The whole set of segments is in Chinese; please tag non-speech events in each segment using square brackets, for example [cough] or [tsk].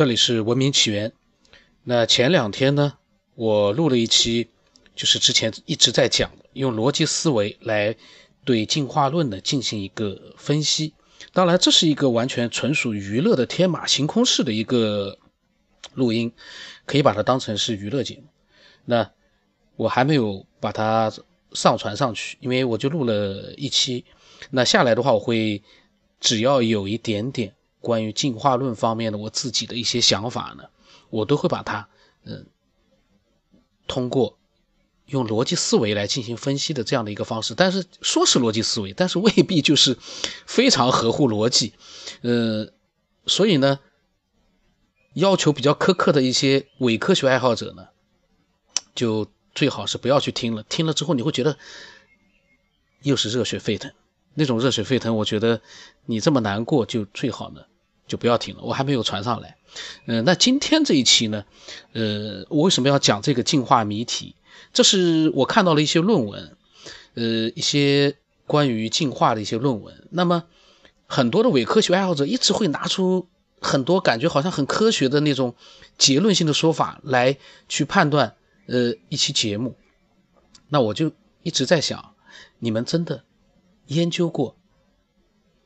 这里是文明起源。那前两天呢，我录了一期，就是之前一直在讲，用逻辑思维来对进化论呢进行一个分析。当然，这是一个完全纯属娱乐的天马行空式的一个录音，可以把它当成是娱乐节目。那我还没有把它上传上去，因为我就录了一期。那下来的话，我会只要有一点点关于进化论方面的我自己的一些想法呢。我都会把它，嗯，通过用逻辑思维来进行分析的这样的一个方式，但是说是逻辑思维，但是未必就是非常合乎逻辑，呃，所以呢，要求比较苛刻的一些伪科学爱好者呢，就最好是不要去听了，听了之后你会觉得又是热血沸腾，那种热血沸腾，我觉得你这么难过就最好呢。就不要听了，我还没有传上来。嗯，那今天这一期呢，呃，我为什么要讲这个进化谜题？这是我看到了一些论文，呃，一些关于进化的一些论文。那么，很多的伪科学爱好者一直会拿出很多感觉好像很科学的那种结论性的说法来去判断，呃，一期节目。那我就一直在想，你们真的研究过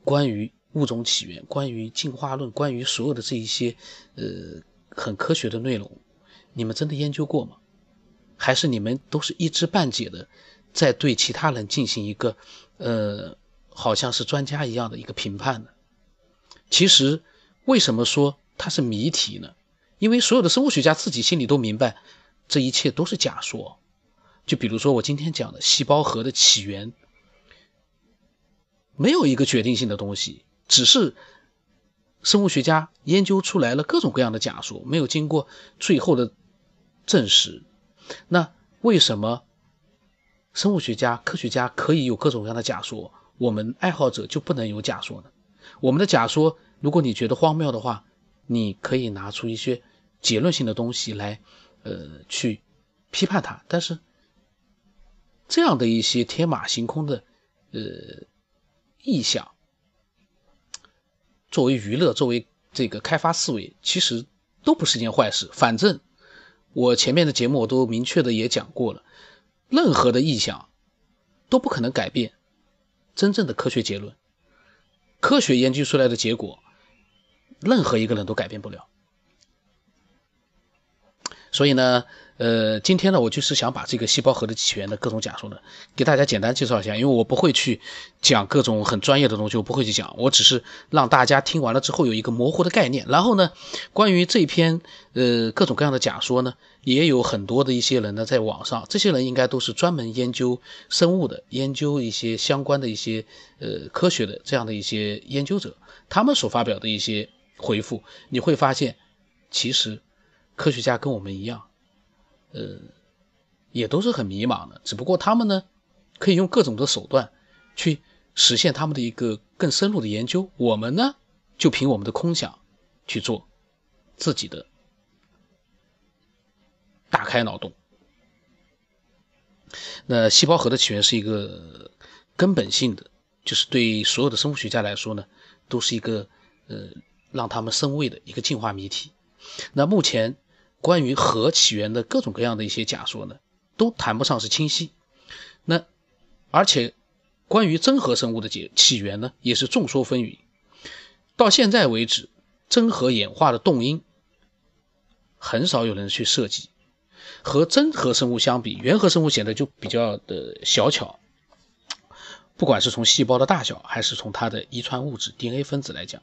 关于？物种起源，关于进化论，关于所有的这一些，呃，很科学的内容，你们真的研究过吗？还是你们都是一知半解的，在对其他人进行一个，呃，好像是专家一样的一个评判呢？其实，为什么说它是谜题呢？因为所有的生物学家自己心里都明白，这一切都是假说。就比如说我今天讲的细胞核的起源，没有一个决定性的东西。只是生物学家研究出来了各种各样的假说，没有经过最后的证实。那为什么生物学家、科学家可以有各种各样的假说，我们爱好者就不能有假说呢？我们的假说，如果你觉得荒谬的话，你可以拿出一些结论性的东西来，呃，去批判它。但是这样的一些天马行空的，呃，意象。作为娱乐，作为这个开发思维，其实都不是件坏事。反正我前面的节目我都明确的也讲过了，任何的臆想都不可能改变真正的科学结论。科学研究出来的结果，任何一个人都改变不了。所以呢。呃，今天呢，我就是想把这个细胞核的起源的各种假说呢，给大家简单介绍一下。因为我不会去讲各种很专业的东西，我不会去讲，我只是让大家听完了之后有一个模糊的概念。然后呢，关于这篇呃各种各样的假说呢，也有很多的一些人呢在网上，这些人应该都是专门研究生物的，研究一些相关的一些呃科学的这样的一些研究者，他们所发表的一些回复，你会发现，其实科学家跟我们一样。呃，也都是很迷茫的，只不过他们呢，可以用各种的手段去实现他们的一个更深入的研究。我们呢，就凭我们的空想去做自己的，打开脑洞。那细胞核的起源是一个根本性的，就是对所有的生物学家来说呢，都是一个呃让他们生畏的一个进化谜题。那目前。关于核起源的各种各样的一些假说呢，都谈不上是清晰。那而且关于真核生物的起起源呢，也是众说纷纭。到现在为止，真核演化的动因很少有人去涉及。和真核生物相比，原核生物显得就比较的小巧。不管是从细胞的大小，还是从它的遗传物质 DNA 分子来讲。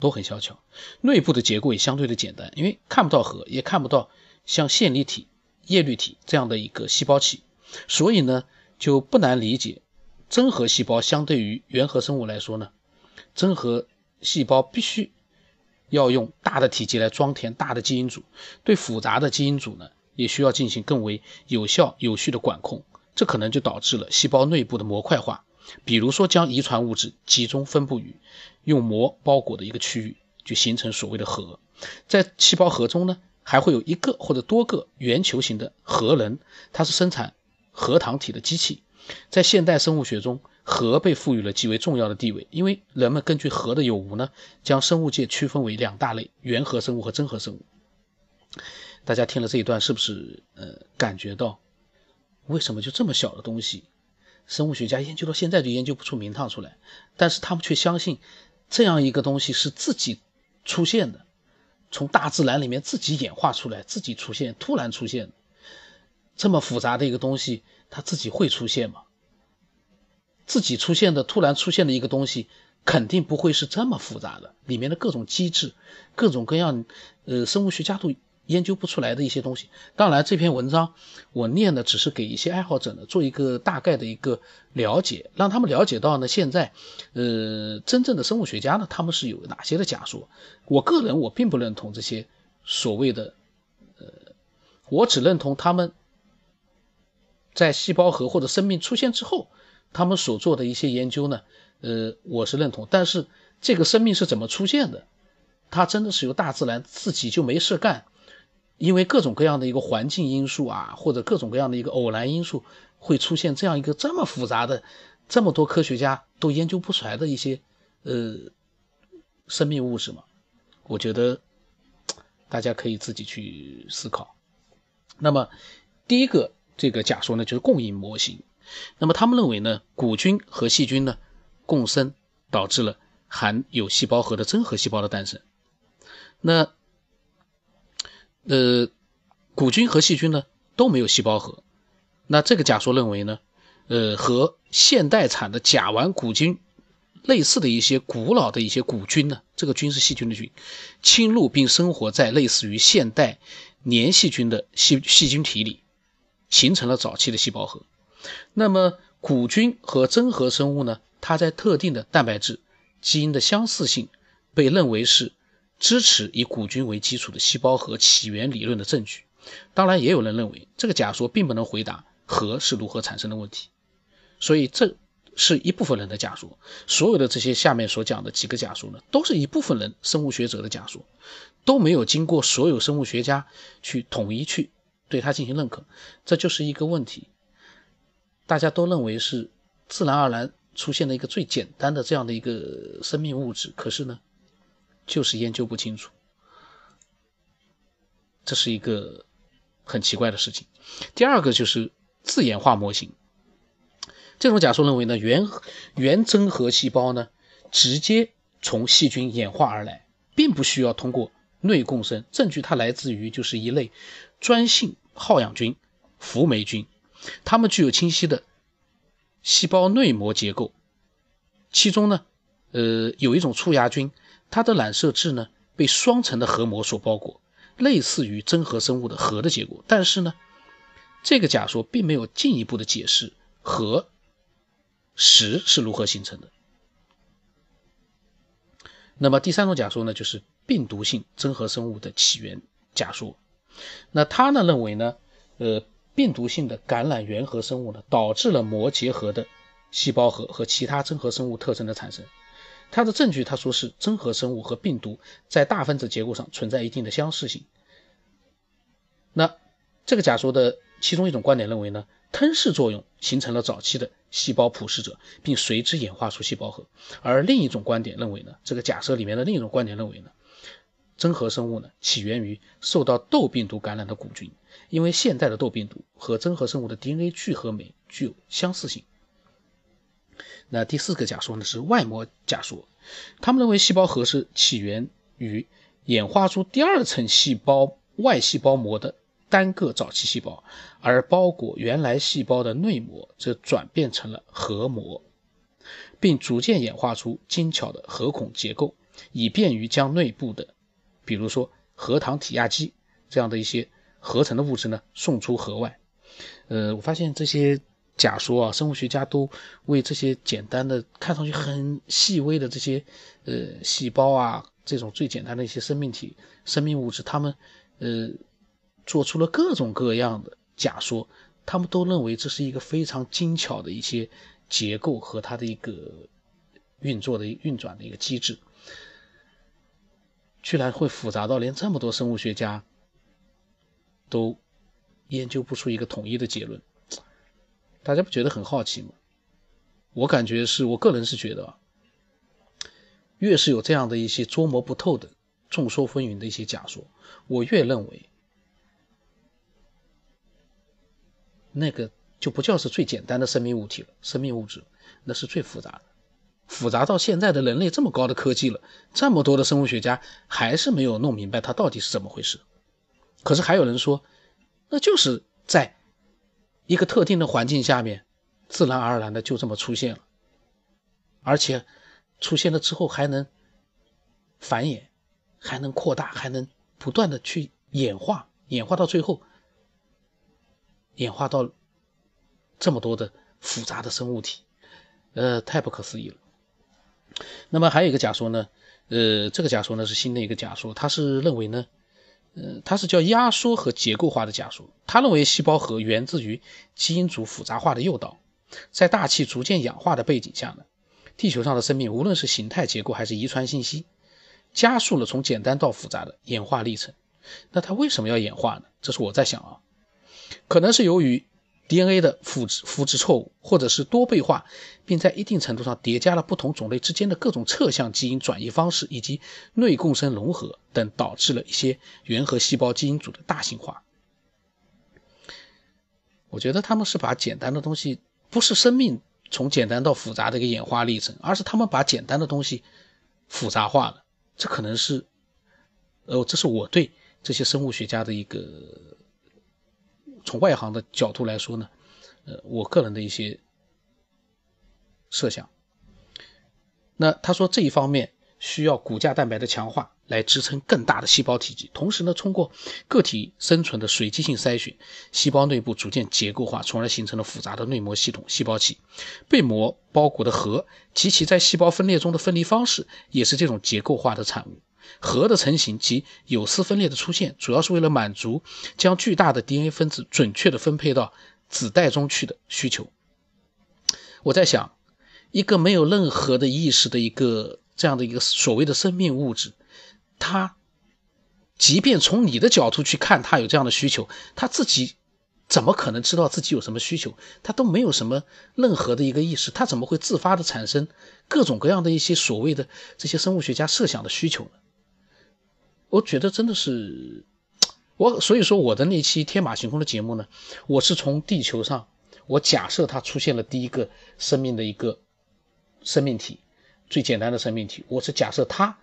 都很小巧，内部的结构也相对的简单，因为看不到核，也看不到像线粒体、叶绿体这样的一个细胞器，所以呢就不难理解，真核细胞相对于原核生物来说呢，真核细胞必须要用大的体积来装填大的基因组，对复杂的基因组呢也需要进行更为有效、有序的管控，这可能就导致了细胞内部的模块化。比如说，将遗传物质集中分布于用膜包裹的一个区域，就形成所谓的核。在细胞核中呢，还会有一个或者多个圆球形的核仁，它是生产核糖体的机器。在现代生物学中，核被赋予了极为重要的地位，因为人们根据核的有无呢，将生物界区分为两大类：原核生物和真核生物。大家听了这一段，是不是呃感觉到，为什么就这么小的东西，生物学家研究到现在就研究不出名堂出来？但是他们却相信，这样一个东西是自己出现的，从大自然里面自己演化出来，自己出现，突然出现，这么复杂的一个东西，它自己会出现吗？自己出现的，突然出现的一个东西，肯定不会是这么复杂的，里面的各种机制，各种各样，呃，生物学家都。研究不出来的一些东西。当然，这篇文章我念的只是给一些爱好者呢做一个大概的一个了解，让他们了解到呢，现在，呃，真正的生物学家呢，他们是有哪些的假说。我个人我并不认同这些所谓的，呃，我只认同他们在细胞核或者生命出现之后，他们所做的一些研究呢，呃，我是认同。但是这个生命是怎么出现的？它真的是由大自然自己就没事干？因为各种各样的一个环境因素啊，或者各种各样的一个偶然因素，会出现这样一个这么复杂的、这么多科学家都研究不出来的一些呃生命物质嘛？我觉得大家可以自己去思考。那么第一个这个假说呢，就是共应模型。那么他们认为呢，古菌和细菌呢共生，导致了含有细胞核的真核细胞的诞生。那呃，古菌和细菌呢都没有细胞核，那这个假说认为呢，呃，和现代产的甲烷古菌类似的一些古老的一些古菌呢，这个菌是细菌的菌，侵入并生活在类似于现代黏细菌的细细菌体里，形成了早期的细胞核。那么古菌和真核生物呢，它在特定的蛋白质基因的相似性被认为是。支持以古菌为基础的细胞核起源理论的证据，当然也有人认为这个假说并不能回答核是如何产生的问题，所以这是一部分人的假说。所有的这些下面所讲的几个假说呢，都是一部分人生物学者的假说，都没有经过所有生物学家去统一去对它进行认可，这就是一个问题。大家都认为是自然而然出现的一个最简单的这样的一个生命物质，可是呢？就是研究不清楚，这是一个很奇怪的事情。第二个就是自演化模型，这种假说认为呢，原原真核细胞呢直接从细菌演化而来，并不需要通过内共生。证据它来自于就是一类专性好氧菌——福霉菌，它们具有清晰的细胞内膜结构，其中呢，呃，有一种触芽菌。它的染色质呢被双层的核膜所包裹，类似于真核生物的核的结果。但是呢，这个假说并没有进一步的解释核实是如何形成的。那么第三种假说呢，就是病毒性真核生物的起源假说。那他呢认为呢，呃，病毒性的感染原核生物呢，导致了膜结合的细胞核和其他真核生物特征的产生。他的证据，他说是真核生物和病毒在大分子结构上存在一定的相似性。那这个假说的其中一种观点认为呢，吞噬作用形成了早期的细胞捕食者，并随之演化出细胞核。而另一种观点认为呢，这个假设里面的另一种观点认为呢，真核生物呢起源于受到痘病毒感染的古菌，因为现代的痘病毒和真核生物的 DNA 聚合酶具有相似性。那第四个假说呢是外膜假说，他们认为细胞核是起源于演化出第二层细胞外细胞膜的单个早期细胞，而包裹原来细胞的内膜则转变成了核膜，并逐渐演化出精巧的核孔结构，以便于将内部的，比如说核糖体压机这样的一些合成的物质呢送出核外。呃，我发现这些。假说啊，生物学家都为这些简单的、看上去很细微的这些呃细胞啊，这种最简单的一些生命体、生命物质，他们呃做出了各种各样的假说。他们都认为这是一个非常精巧的一些结构和它的一个运作的运转的一个机制，居然会复杂到连这么多生物学家都研究不出一个统一的结论。大家不觉得很好奇吗？我感觉是我个人是觉得啊，越是有这样的一些捉摸不透的、众说纷纭的一些假说，我越认为那个就不叫是最简单的生命物体了，生命物质那是最复杂的，复杂到现在的人类这么高的科技了，这么多的生物学家还是没有弄明白它到底是怎么回事。可是还有人说，那就是在一个特定的环境下面。自然而然的就这么出现了，而且出现了之后还能繁衍，还能扩大，还能不断的去演化，演化到最后，演化到这么多的复杂的生物体，呃，太不可思议了。那么还有一个假说呢，呃，这个假说呢是新的一个假说，他是认为呢，呃，它是叫压缩和结构化的假说，他认为细胞核源自于基因组复杂化的诱导。在大气逐渐氧化的背景下呢，地球上的生命无论是形态结构还是遗传信息，加速了从简单到复杂的演化历程。那它为什么要演化呢？这是我在想啊，可能是由于 DNA 的复制复制错误，或者是多倍化，并在一定程度上叠加了不同种类之间的各种侧向基因转移方式，以及内共生融合等，导致了一些原核细胞基因组的大型化。我觉得他们是把简单的东西。不是生命从简单到复杂的一个演化历程，而是他们把简单的东西复杂化了。这可能是，呃，这是我对这些生物学家的一个从外行的角度来说呢，呃，我个人的一些设想。那他说这一方面需要骨架蛋白的强化。来支撑更大的细胞体积，同时呢，通过个体生存的随机性筛选，细胞内部逐渐结构化，从而形成了复杂的内膜系统——细胞器。被膜包裹的核及其在细胞分裂中的分离方式，也是这种结构化的产物。核的成型及有丝分裂的出现，主要是为了满足将巨大的 DNA 分子准确地分配到子代中去的需求。我在想，一个没有任何的意识的一个这样的一个所谓的生命物质。它，即便从你的角度去看，它有这样的需求，它自己怎么可能知道自己有什么需求？他都没有什么任何的一个意识，他怎么会自发的产生各种各样的一些所谓的这些生物学家设想的需求呢？我觉得真的是，我所以说我的那期天马行空的节目呢，我是从地球上，我假设它出现了第一个生命的一个生命体，最简单的生命体，我是假设它。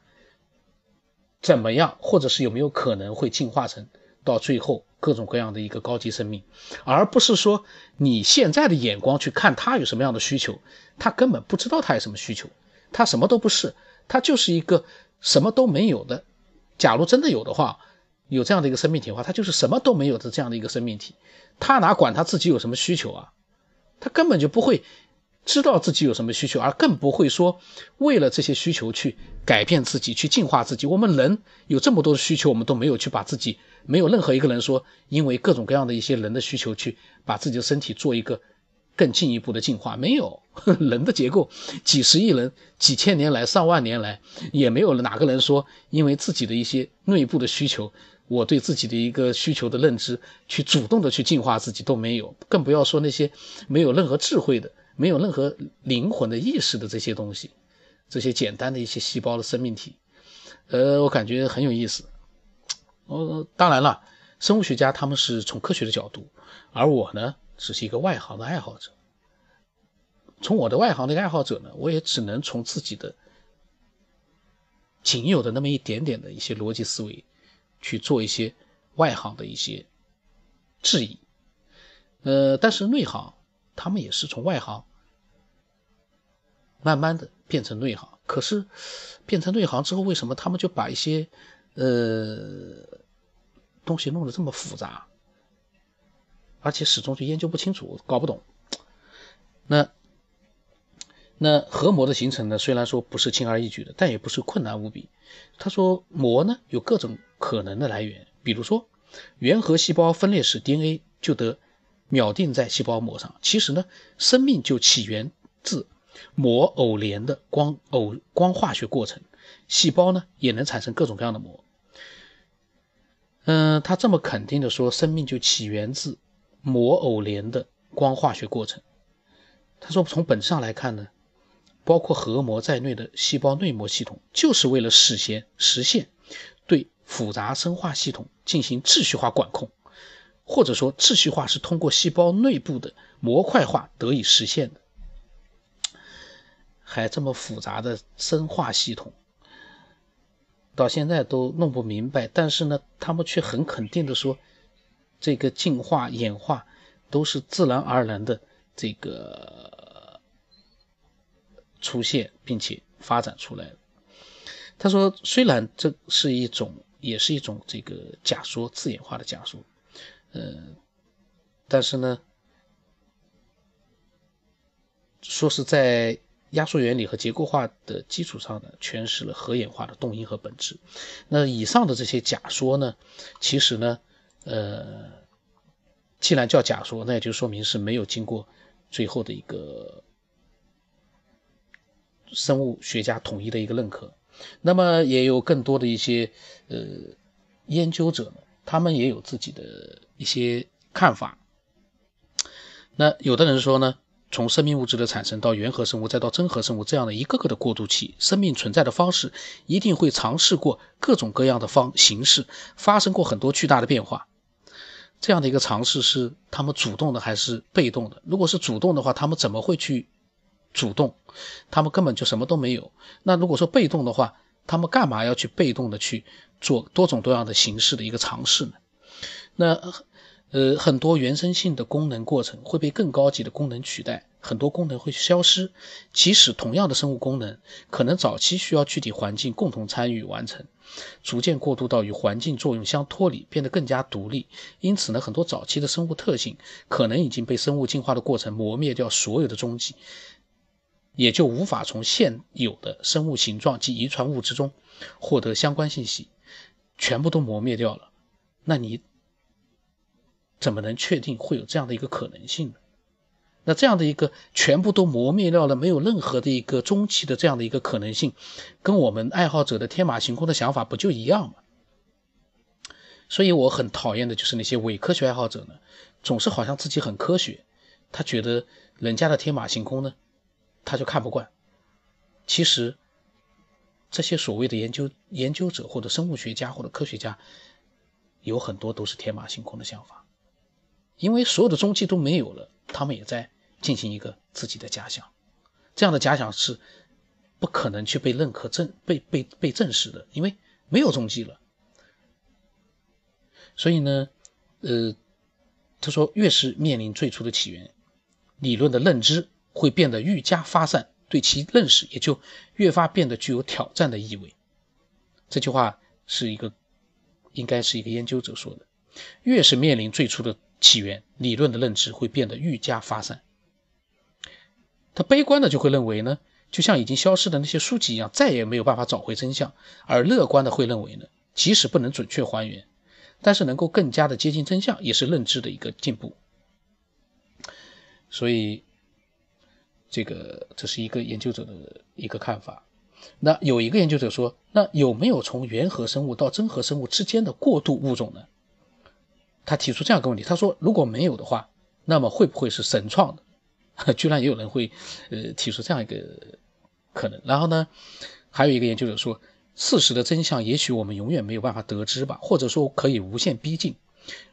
怎么样，或者是有没有可能会进化成到最后各种各样的一个高级生命，而不是说你现在的眼光去看它有什么样的需求，它根本不知道它有什么需求，它什么都不是，它就是一个什么都没有的。假如真的有的话，有这样的一个生命体的话，它就是什么都没有的这样的一个生命体，它哪管它自己有什么需求啊？它根本就不会。知道自己有什么需求，而更不会说为了这些需求去改变自己、去进化自己。我们人有这么多的需求，我们都没有去把自己，没有任何一个人说因为各种各样的一些人的需求去把自己的身体做一个更进一步的进化。没有 [laughs] 人的结构，几十亿人、几千年来、上万年来，也没有哪个人说因为自己的一些内部的需求，我对自己的一个需求的认知去主动的去进化自己都没有，更不要说那些没有任何智慧的。没有任何灵魂的意识的这些东西，这些简单的一些细胞的生命体，呃，我感觉很有意思。呃，当然了，生物学家他们是从科学的角度，而我呢，只是一个外行的爱好者。从我的外行的爱好者呢，我也只能从自己的仅有的那么一点点的一些逻辑思维去做一些外行的一些质疑。呃，但是内行。他们也是从外行慢慢的变成内行，可是变成内行之后，为什么他们就把一些呃东西弄得这么复杂，而且始终就研究不清楚，搞不懂。那那核膜的形成呢？虽然说不是轻而易举的，但也不是困难无比。他说膜呢有各种可能的来源，比如说原核细胞分裂时 DNA 就得。秒定在细胞膜上，其实呢，生命就起源自膜偶联的光偶光化学过程，细胞呢也能产生各种各样的膜。嗯，他这么肯定的说，生命就起源自膜偶联的光化学过程，他说从本质上来看呢，包括核膜在内的细胞内膜系统，就是为了实现实现对复杂生化系统进行秩序化管控，或者说秩序化是通过细胞内部的模块化得以实现的。还这么复杂的生化系统，到现在都弄不明白。但是呢，他们却很肯定的说，这个进化演化都是自然而然的这个出现，并且发展出来的。他说，虽然这是一种，也是一种这个假说，自演化的假说，嗯，但是呢，说是在。压缩原理和结构化的基础上呢，诠释了核演化的动因和本质。那以上的这些假说呢，其实呢，呃，既然叫假说，那也就说明是没有经过最后的一个生物学家统一的一个认可。那么也有更多的一些呃研究者呢，他们也有自己的一些看法。那有的人说呢。从生命物质的产生到原核生物，再到真核生物这样的一个个的过渡期，生命存在的方式一定会尝试过各种各样的方形式，发生过很多巨大的变化。这样的一个尝试是他们主动的还是被动的？如果是主动的话，他们怎么会去主动？他们根本就什么都没有。那如果说被动的话，他们干嘛要去被动的去做多种多样的形式的一个尝试呢？那？呃，很多原生性的功能过程会被更高级的功能取代，很多功能会消失。即使同样的生物功能，可能早期需要具体环境共同参与完成，逐渐过渡到与环境作用相脱离，变得更加独立。因此呢，很多早期的生物特性可能已经被生物进化的过程磨灭掉所有的踪迹，也就无法从现有的生物形状及遗传物质中获得相关信息，全部都磨灭掉了。那你？怎么能确定会有这样的一个可能性呢？那这样的一个全部都磨灭掉了，没有任何的一个中期的这样的一个可能性，跟我们爱好者的天马行空的想法不就一样吗？所以我很讨厌的就是那些伪科学爱好者呢，总是好像自己很科学，他觉得人家的天马行空呢，他就看不惯。其实这些所谓的研究研究者或者生物学家或者科学家，有很多都是天马行空的想法。因为所有的踪迹都没有了，他们也在进行一个自己的假想，这样的假想是不可能去被认可、证被被被证实的，因为没有踪迹了。所以呢，呃，他说，越是面临最初的起源，理论的认知会变得愈加发散，对其认识也就越发变得具有挑战的意味。这句话是一个，应该是一个研究者说的。越是面临最初的。起源理论的认知会变得愈加发散。他悲观的就会认为呢，就像已经消失的那些书籍一样，再也没有办法找回真相；而乐观的会认为呢，即使不能准确还原，但是能够更加的接近真相，也是认知的一个进步。所以，这个这是一个研究者的一个看法。那有一个研究者说，那有没有从原核生物到真核生物之间的过渡物种呢？他提出这样一个问题，他说：“如果没有的话，那么会不会是神创的？” [laughs] 居然也有人会，呃，提出这样一个可能。然后呢，还有一个研究者说：“事实的真相也许我们永远没有办法得知吧，或者说可以无限逼近。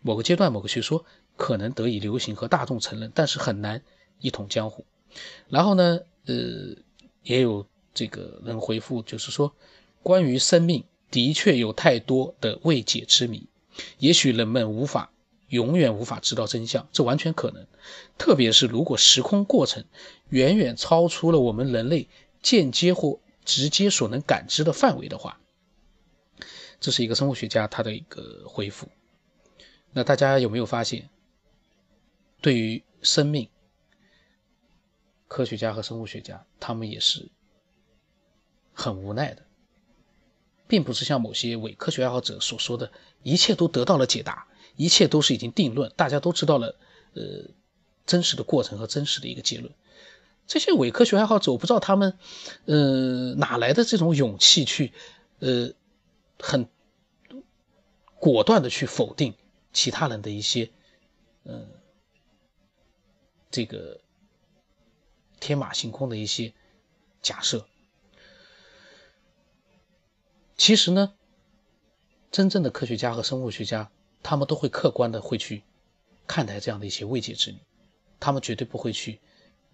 某个阶段某个学说可能得以流行和大众承认，但是很难一统江湖。”然后呢，呃，也有这个人回复，就是说，关于生命的确有太多的未解之谜。也许人们无法永远无法知道真相，这完全可能。特别是如果时空过程远远超出了我们人类间接或直接所能感知的范围的话，这是一个生物学家他的一个回复。那大家有没有发现，对于生命，科学家和生物学家他们也是很无奈的。并不是像某些伪科学爱好者所说的，一切都得到了解答，一切都是已经定论，大家都知道了，呃，真实的过程和真实的一个结论。这些伪科学爱好者，我不知道他们，呃，哪来的这种勇气去，呃，很果断的去否定其他人的一些，呃，这个天马行空的一些假设。其实呢，真正的科学家和生物学家，他们都会客观的会去看待这样的一些未解之谜，他们绝对不会去。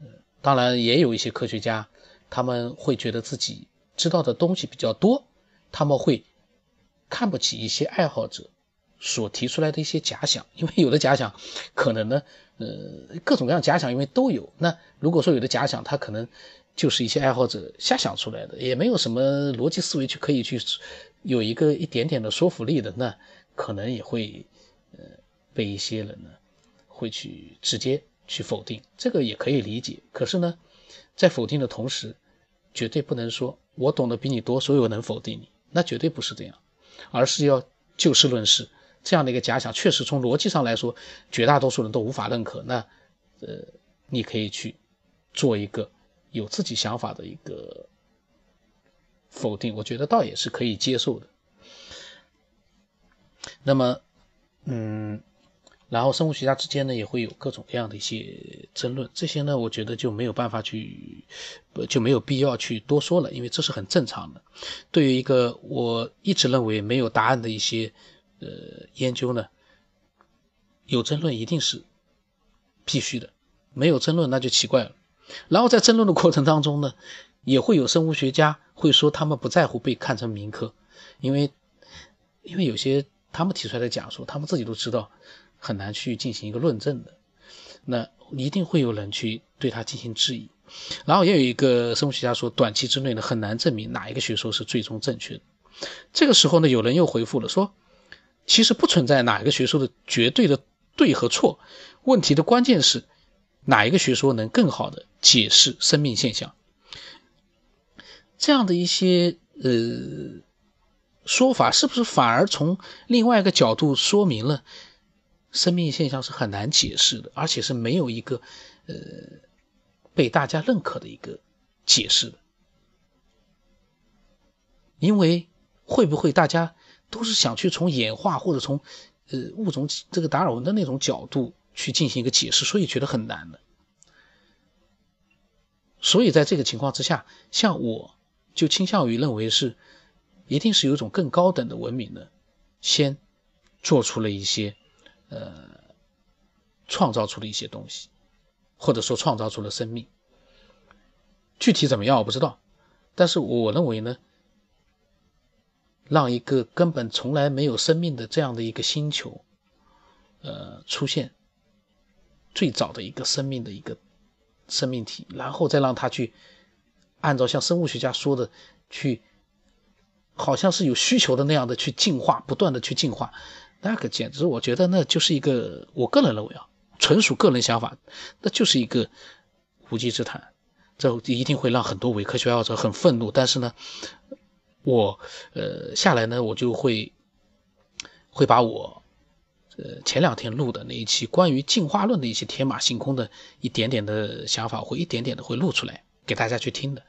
呃，当然也有一些科学家，他们会觉得自己知道的东西比较多，他们会看不起一些爱好者所提出来的一些假想，因为有的假想可能呢，呃，各种各样假想因为都有。那如果说有的假想，他可能。就是一些爱好者瞎想出来的，也没有什么逻辑思维去可以去有一个一点点的说服力的，那可能也会呃被一些人呢会去直接去否定，这个也可以理解。可是呢，在否定的同时，绝对不能说我懂得比你多，所以我能否定你，那绝对不是这样，而是要就事论事。这样的一个假想，确实从逻辑上来说，绝大多数人都无法认可。那呃，你可以去做一个。有自己想法的一个否定，我觉得倒也是可以接受的。那么，嗯，然后生物学家之间呢也会有各种各样的一些争论，这些呢我觉得就没有办法去，就没有必要去多说了，因为这是很正常的。对于一个我一直认为没有答案的一些呃研究呢，有争论一定是必须的，没有争论那就奇怪了。然后在争论的过程当中呢，也会有生物学家会说他们不在乎被看成民科，因为因为有些他们提出来的假说，他们自己都知道很难去进行一个论证的，那一定会有人去对他进行质疑。然后也有一个生物学家说，短期之内呢很难证明哪一个学说是最终正确的。这个时候呢，有人又回复了说，其实不存在哪一个学说的绝对的对和错，问题的关键是。哪一个学说能更好的解释生命现象？这样的一些呃说法，是不是反而从另外一个角度说明了生命现象是很难解释的，而且是没有一个呃被大家认可的一个解释的？因为会不会大家都是想去从演化或者从呃物种这个达尔文的那种角度？去进行一个解释，所以觉得很难的。所以在这个情况之下，像我就倾向于认为是，一定是有一种更高等的文明呢，先做出了一些，呃，创造出了一些东西，或者说创造出了生命。具体怎么样我不知道，但是我认为呢，让一个根本从来没有生命的这样的一个星球，呃，出现。最早的一个生命的一个生命体，然后再让它去按照像生物学家说的去，好像是有需求的那样的去进化，不断的去进化，那个简直我觉得那就是一个，我个人认为啊，纯属个人想法，那就是一个无稽之谈，这一定会让很多伪科学爱好者很愤怒。但是呢，我呃下来呢，我就会会把我。呃，前两天录的那一期关于进化论的一些天马行空的一点点的想法，会一点点的会录出来给大家去听的。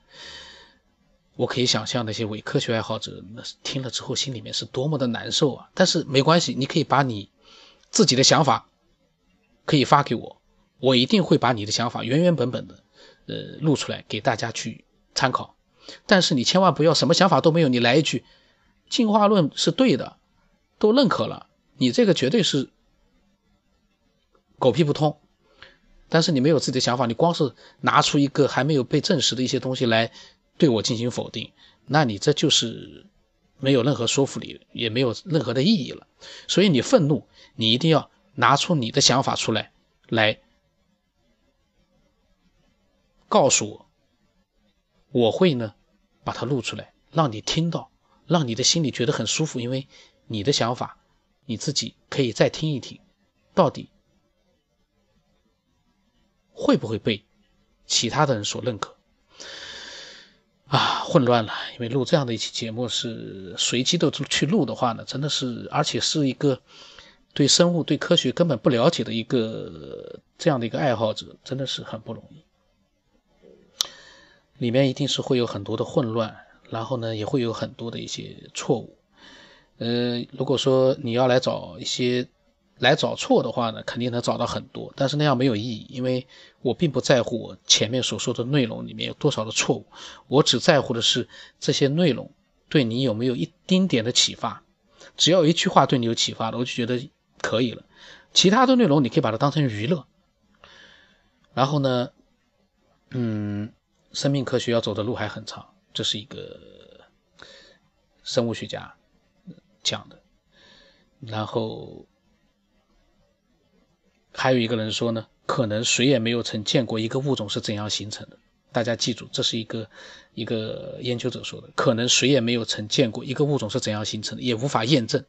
我可以想象那些伪科学爱好者那听了之后心里面是多么的难受啊！但是没关系，你可以把你自己的想法可以发给我，我一定会把你的想法原原本本的呃录出来给大家去参考。但是你千万不要什么想法都没有，你来一句进化论是对的，都认可了。你这个绝对是狗屁不通，但是你没有自己的想法，你光是拿出一个还没有被证实的一些东西来对我进行否定，那你这就是没有任何说服力，也没有任何的意义了。所以你愤怒，你一定要拿出你的想法出来，来告诉我，我会呢把它录出来，让你听到，让你的心里觉得很舒服，因为你的想法。你自己可以再听一听，到底会不会被其他的人所认可？啊，混乱了，因为录这样的一期节目是随机的去录的话呢，真的是，而且是一个对生物、对科学根本不了解的一个这样的一个爱好者，真的是很不容易。里面一定是会有很多的混乱，然后呢，也会有很多的一些错误。呃，如果说你要来找一些来找错的话呢，肯定能找到很多，但是那样没有意义，因为我并不在乎我前面所说的内容里面有多少的错误，我只在乎的是这些内容对你有没有一丁点的启发。只要一句话对你有启发的，我就觉得可以了。其他的内容你可以把它当成娱乐。然后呢，嗯，生命科学要走的路还很长，这是一个生物学家讲的。然后还有一个人说呢，可能谁也没有曾见过一个物种是怎样形成的。大家记住，这是一个一个研究者说的，可能谁也没有曾见过一个物种是怎样形成的，也无法验证。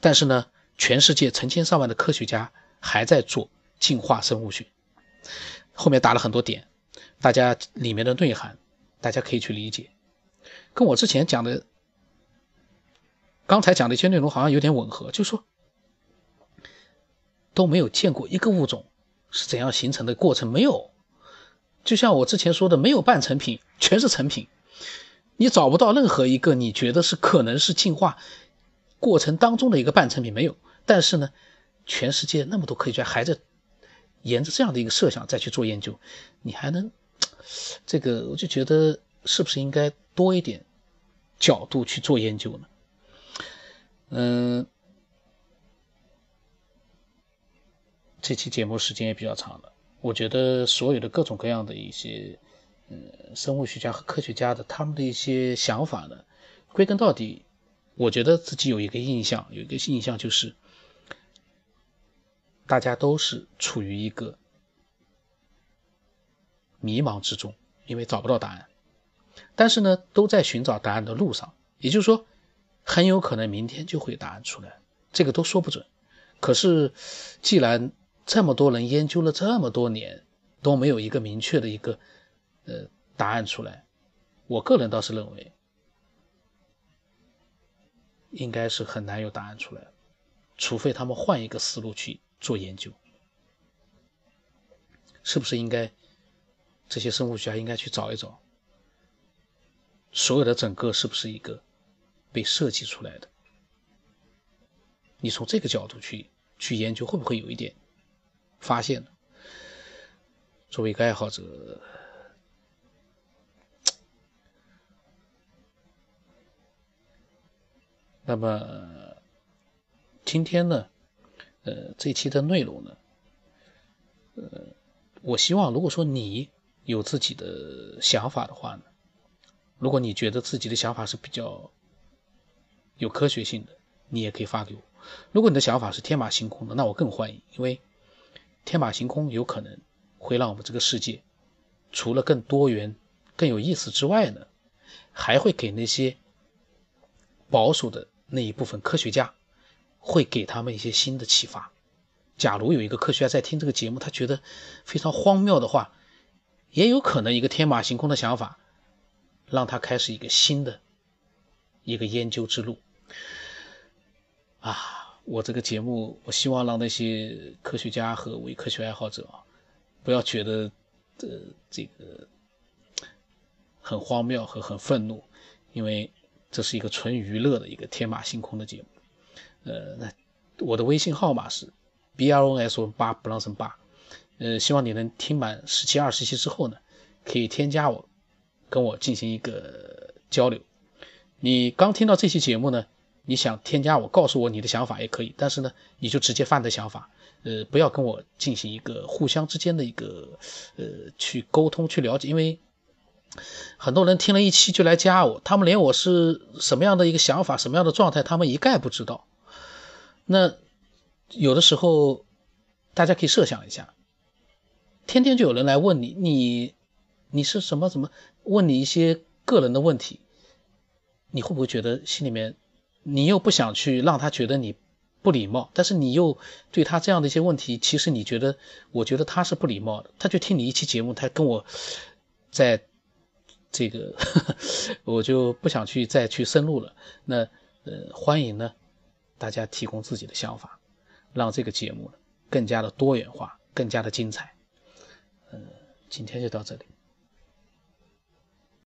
但是呢，全世界成千上万的科学家还在做进化生物学。后面打了很多点，大家里面的内涵，大家可以去理解，跟我之前讲的，刚才讲的一些内容好像有点吻合，就说都没有见过一个物种是怎样形成的过程，没有。就像我之前说的，没有半成品，[laughs] 全是成品。你找不到任何一个你觉得是可能是进化过程当中的一个半成品，没有。但是呢，全世界那么多科学家还在沿着这样的一个设想再去做研究，你还能 [tsk] 这个，我就觉得是不是应该多一点角度去做研究呢？嗯，这期节目时间也比较长了。我觉得所有的各种各样的一些，嗯，生物学家和科学家的他们的一些想法呢，归根到底，我觉得自己有一个印象，有一个印象就是，大家都是处于一个迷茫之中，因为找不到答案，但是呢，都在寻找答案的路上。也就是说，很有可能明天就会答案出来，这个都说不准。可是，既然这么多人研究了这么多年，都没有一个明确的一个呃答案出来。我个人倒是认为，应该是很难有答案出来，除非他们换一个思路去做研究。是不是应该这些生物学家应该去找一找，所有的整个是不是一个被设计出来的？你从这个角度去去研究，会不会有一点？发现了，作为一个爱好者，[tsk] 那么今天呢，呃，这期的内容呢，呃，我希望如果说你有自己的想法的话呢，如果你觉得自己的想法是比较有科学性的，你也可以发给我。如果你的想法是天马行空的，那我更欢迎，因为。天马行空有可能会让我们这个世界除了更多元、更有意思之外呢，还会给那些保守的那一部分科学家，会给他们一些新的启发。假如有一个科学家在听这个节目，他觉得非常荒谬的话，也有可能一个天马行空的想法，让他开始一个新的一个研究之路啊。我这个节目，我希望让那些科学家和伪科学爱好者啊，不要觉得呃这个很荒谬和很愤怒，因为这是一个纯娱乐的一个天马行空的节目。呃，那我的微信号码是 b r n s o 八不让 n 八，呃，希望你能听满十七二十期之后呢，可以添加我，跟我进行一个交流。你刚听到这期节目呢？你想添加我，告诉我你的想法也可以，但是呢，你就直接发你的想法，呃，不要跟我进行一个互相之间的一个呃去沟通去了解，因为很多人听了一期就来加我，他们连我是什么样的一个想法、什么样的状态，他们一概不知道。那有的时候大家可以设想一下，天天就有人来问你，你你是什么什么，问你一些个人的问题，你会不会觉得心里面？你又不想去让他觉得你不礼貌，但是你又对他这样的一些问题，其实你觉得，我觉得他是不礼貌的。他就听你一期节目，他跟我在这个，[laughs] 我就不想去再去深入了。那呃，欢迎呢，大家提供自己的想法，让这个节目更加的多元化，更加的精彩。呃，今天就到这里。